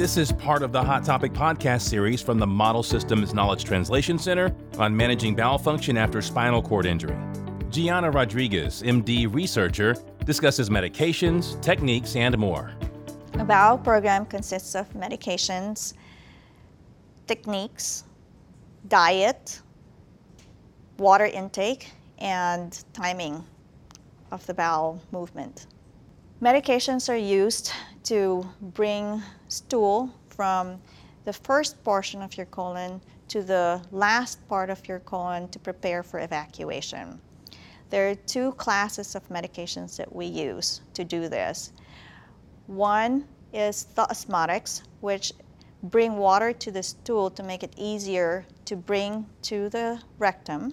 This is part of the Hot Topic podcast series from the Model Systems Knowledge Translation Center on managing bowel function after spinal cord injury. Gianna Rodriguez, MD researcher, discusses medications, techniques, and more. A bowel program consists of medications, techniques, diet, water intake, and timing of the bowel movement. Medications are used to bring stool from the first portion of your colon to the last part of your colon to prepare for evacuation. There are two classes of medications that we use to do this. One is the osmotics, which bring water to the stool to make it easier to bring to the rectum.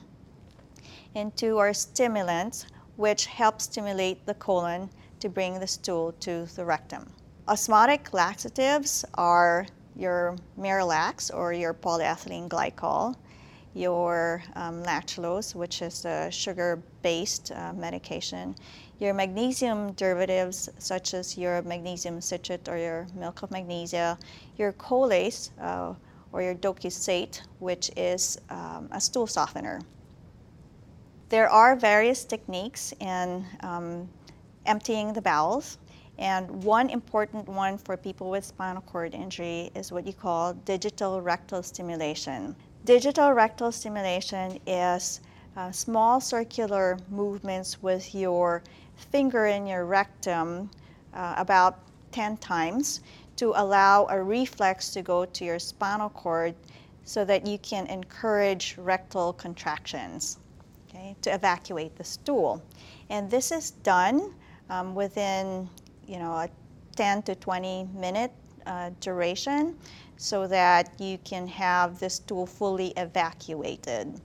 And two are stimulants, which help stimulate the colon to bring the stool to the rectum. Osmotic laxatives are your Miralax or your polyethylene glycol, your um, lactulose, which is a sugar-based uh, medication, your magnesium derivatives, such as your magnesium citrate or your milk of magnesia, your Colace uh, or your docusate, which is um, a stool softener. There are various techniques in um, emptying the bowels. And one important one for people with spinal cord injury is what you call digital rectal stimulation. Digital rectal stimulation is uh, small circular movements with your finger in your rectum uh, about 10 times to allow a reflex to go to your spinal cord so that you can encourage rectal contractions okay, to evacuate the stool. And this is done um, within you know, a 10 to 20 minute uh, duration so that you can have this stool fully evacuated.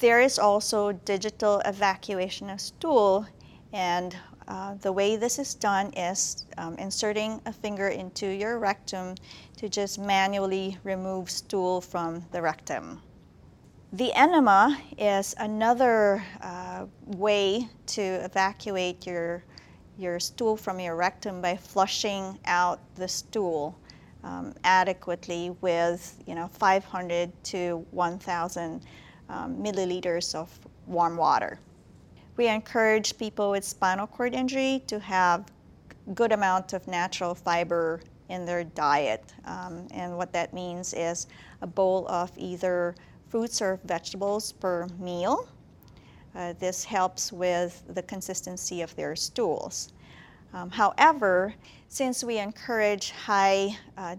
There is also digital evacuation of stool and uh, the way this is done is um, inserting a finger into your rectum to just manually remove stool from the rectum. The enema is another uh, way to evacuate your, your stool from your rectum by flushing out the stool um, adequately with you know, 500 to 1,000 um, milliliters of warm water. We encourage people with spinal cord injury to have good amount of natural fiber in their diet. Um, and what that means is a bowl of either fruits or vegetables per meal. Uh, this helps with the consistency of their stools. Um, however, since we encourage high uh,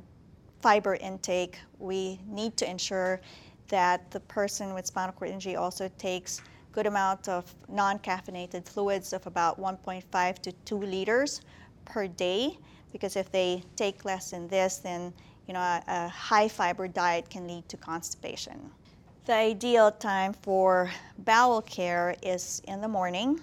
fiber intake, we need to ensure that the person with spinal cord injury also takes good amount of non-caffeinated fluids of about 1.5 to 2 liters per day because if they take less than this then you know a, a high fiber diet can lead to constipation. The ideal time for bowel care is in the morning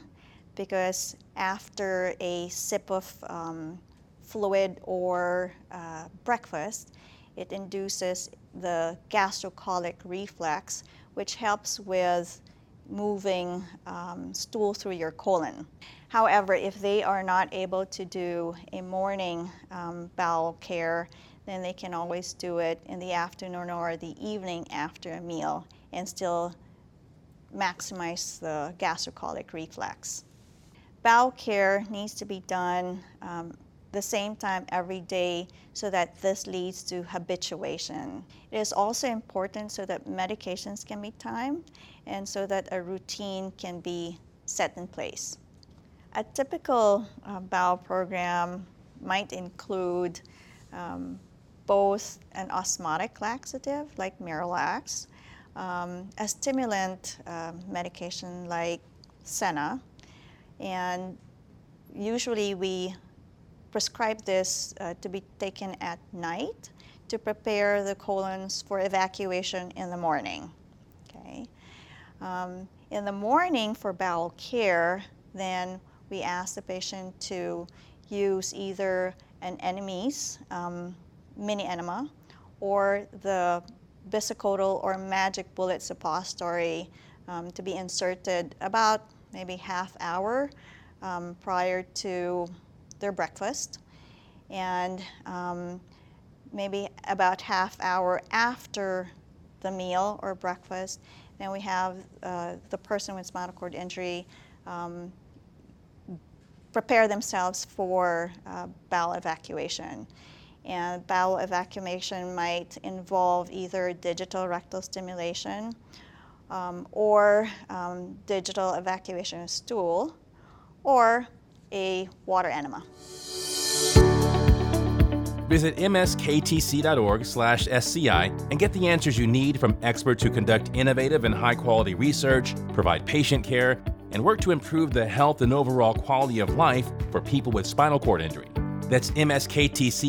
because after a sip of um, fluid or uh, breakfast, it induces the gastrocolic reflex, which helps with moving um, stool through your colon. However, if they are not able to do a morning um, bowel care, then they can always do it in the afternoon or the evening after a meal and still maximize the gastrocolic reflex. Bowel care needs to be done um, the same time every day so that this leads to habituation. It is also important so that medications can be timed and so that a routine can be set in place. A typical uh, bowel program might include um, both an osmotic laxative like Miralax, um, a stimulant uh, medication like Senna, and usually we prescribe this uh, to be taken at night to prepare the colons for evacuation in the morning. Okay. Um, in the morning for bowel care, then we ask the patient to use either an Enemeez um, mini enema or the Bisacodyl or magic bullet suppository um, to be inserted about maybe half hour um, prior to their breakfast. And um, maybe about half hour after the meal or breakfast. Then we have uh, the person with spinal cord injury um, prepare themselves for uh, bowel evacuation. And bowel evacuation might involve either digital rectal stimulation um, or um, digital evacuation of stool or a water enema. Visit msktc.org slash SCI and get the answers you need from experts who conduct innovative and high-quality research, provide patient care, and work to improve the health and overall quality of life for people with spinal cord injury. That's msktc.org/sci.